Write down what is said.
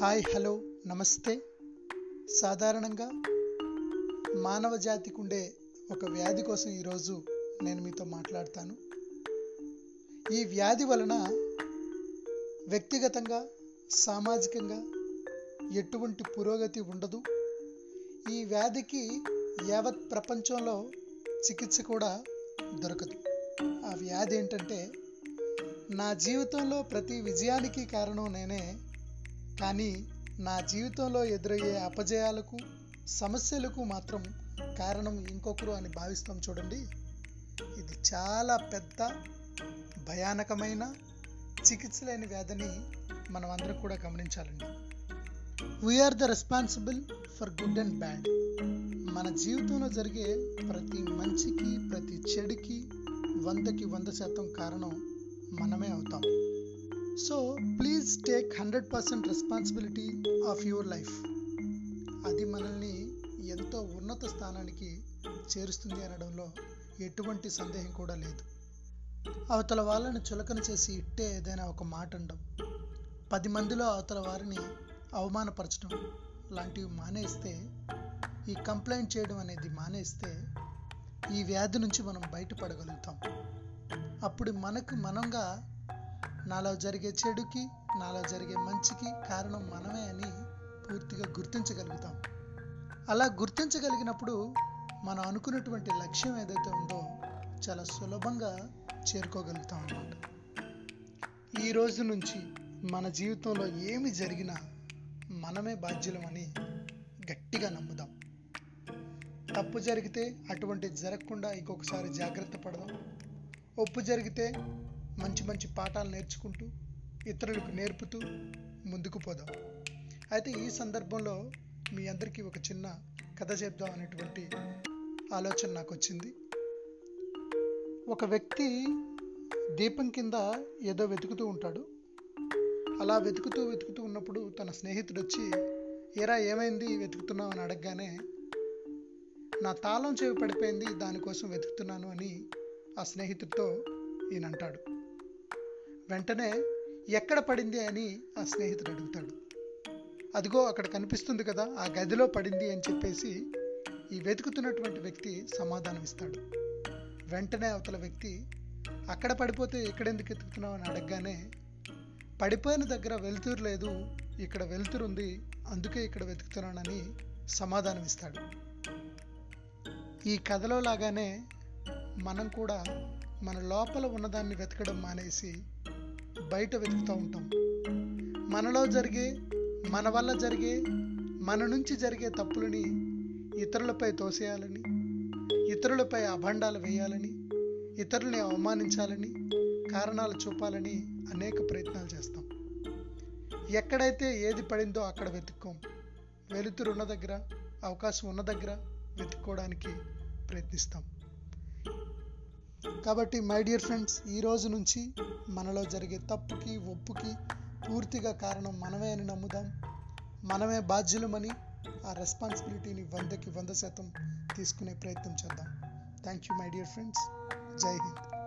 Hi hello నమస్తే. సాధారణంగా మానవ జాతికి ఉండే ఒక వ్యాధి కోసం ఈరోజు నేను మీతో మాట్లాడతాను. ఈ వ్యాధి వలన వ్యక్తిగతంగా సామాజికంగా ఎటువంటి పురోగతి ఉండదు. ఈ వ్యాధికి యావత్ ప్రపంచంలో చికిత్స కూడా దొరకదు. ఆ వ్యాధి ఏంటంటే నా జీవితంలో ప్రతి విజయానికి కారణం నేనే కానీ నా జీవితంలో ఎదురయ్యే అపజయాలకు సమస్యలకు మాత్రం కారణం ఇంకొకరు అని భావిస్తాం చూడండి. ఇది చాలా పెద్ద భయానకమైన చికిత్స లేని వ్యాధిని మనం అందరం కూడా గమనించాలండి. We are the responsible for good and bad మన జీవితంలో జరిగే ప్రతి మంచికి ప్రతి చెడుకి వందకి వంద శాతం కారణం మనమే అవుతాం. So please take hundred percent responsibility of your life అది మనల్ని ఎంతో ఉన్నత స్థానానికి చేరుస్తుంది అనడంలో ఎటువంటి సందేహం కూడా లేదు. అవతల వాళ్ళని చులకన చేసి ఇట్టే ఏదైనా ఒక మాట అండం. పది మందిలో అవతల వారిని అవమానపరచడం లాంటివి మానేస్తే ఈ కంప్లైంట్ చేయడం అనేది మానేస్తే ఈ వ్యాధి నుంచి మనం బయటపడగలుగుతాం. అప్పుడు మనకు మనంగా నాలో జరిగే చెడుకి నాలో జరిగే మంచికి కారణం మనమే అని పూర్తిగా గుర్తించగలుగుతాం. అలా గుర్తించగలిగినప్పుడు మనం అనుకున్నటువంటి లక్ష్యం ఏదైతే ఉందో చాలా సులభంగా చేరుకోగలుగుతాం అన్నమాట. ఈ రోజు నుంచి మన జీవితంలో ఏమి జరిగినా మనమే బాధ్యులమని గట్టిగా నమ్ముదాం. తప్పు జరిగితే అటువంటి జరగకుండా ఇంకొకసారి జాగ్రత్త పడదాం. ఒప్పు జరిగితే మంచి మంచి పాఠాలు నేర్చుకుంటూ ఇతరులకు నేర్పుతూ ముందుకు పోదాం. అయితే ఈ సందర్భంలో మీ అందరికీ ఒక చిన్న కథ చెప్దాం అనేటువంటి ఆలోచన నాకు వచ్చింది ఒక వ్యక్తి దీపం కింద ఏదో వెతుకుతూ ఉంటాడు. అలా వెతుకుతూ వెతుకుతూ ఉన్నప్పుడు తన స్నేహితుడు వచ్చి ఏరా ఏమైంది? వెతుకుతున్నావు? అని అడగగానే నా తాళం చెవి పడిపోయింది దానికోసం వెతుకుతున్నాను అని ఆ స్నేహితుడితో ఈయన అంటాడు వెంటనే ఎక్కడ పడింది అని ఆ స్నేహితుడు అడుగుతాడు. అదిగో అక్కడ కనిపిస్తుంది కదా ఆ గదిలో పడింది అని చెప్పేసి ఈ వెతుకుతున్నటువంటి వ్యక్తి సమాధానం ఇస్తాడు. వెంటనే అవతల వ్యక్తి అక్కడ పడిపోతే ఎక్కడెందుకు ఎతుకుతున్నావు అని అడగగానే పడిపోయిన దగ్గర వెలుతురు లేదు ఇక్కడ వెలుతురు ఉంది అందుకే ఇక్కడ వెతుకుతున్నానని సమాధానం ఇస్తాడు. ఈ కథలో లాగానే మనం కూడా మన లోపల ఉన్నదాన్ని వెతకడం మానేసి బయట వెతుకుతూ ఉంటాం. మనలో జరిగే మన వల్ల జరిగే మన నుంచి జరిగే తప్పులని ఇతరులపై తోసేయాలని ఇతరులపై అభండాలు వేయాలని ఇతరులని అవమానించాలని కారణాలు చూపాలని అనేక ప్రయత్నాలు చేస్తాం. ఎక్కడైతే ఏది పడిందో అక్కడ వెతుక్కోం. వెలుతురు ఉన్న దగ్గర అవకాశం ఉన్న దగ్గర వెతుక్కోవడానికి ప్రయత్నిస్తాం. కాబట్టి మై డియర్ ఫ్రెండ్స్ ఈ రోజు నుంచి మనలో జరిగే తప్పుకి ఒప్పుకి పూర్తిగా కారణం మనమే అని నమ్ముదాం. మనమే బాధ్యులమని ఆ రెస్పాన్సిబిలిటీని వందకి వంద శాతం తీసుకునే ప్రయత్నం చేద్దాం. Thank you my dear friends జై హింద్.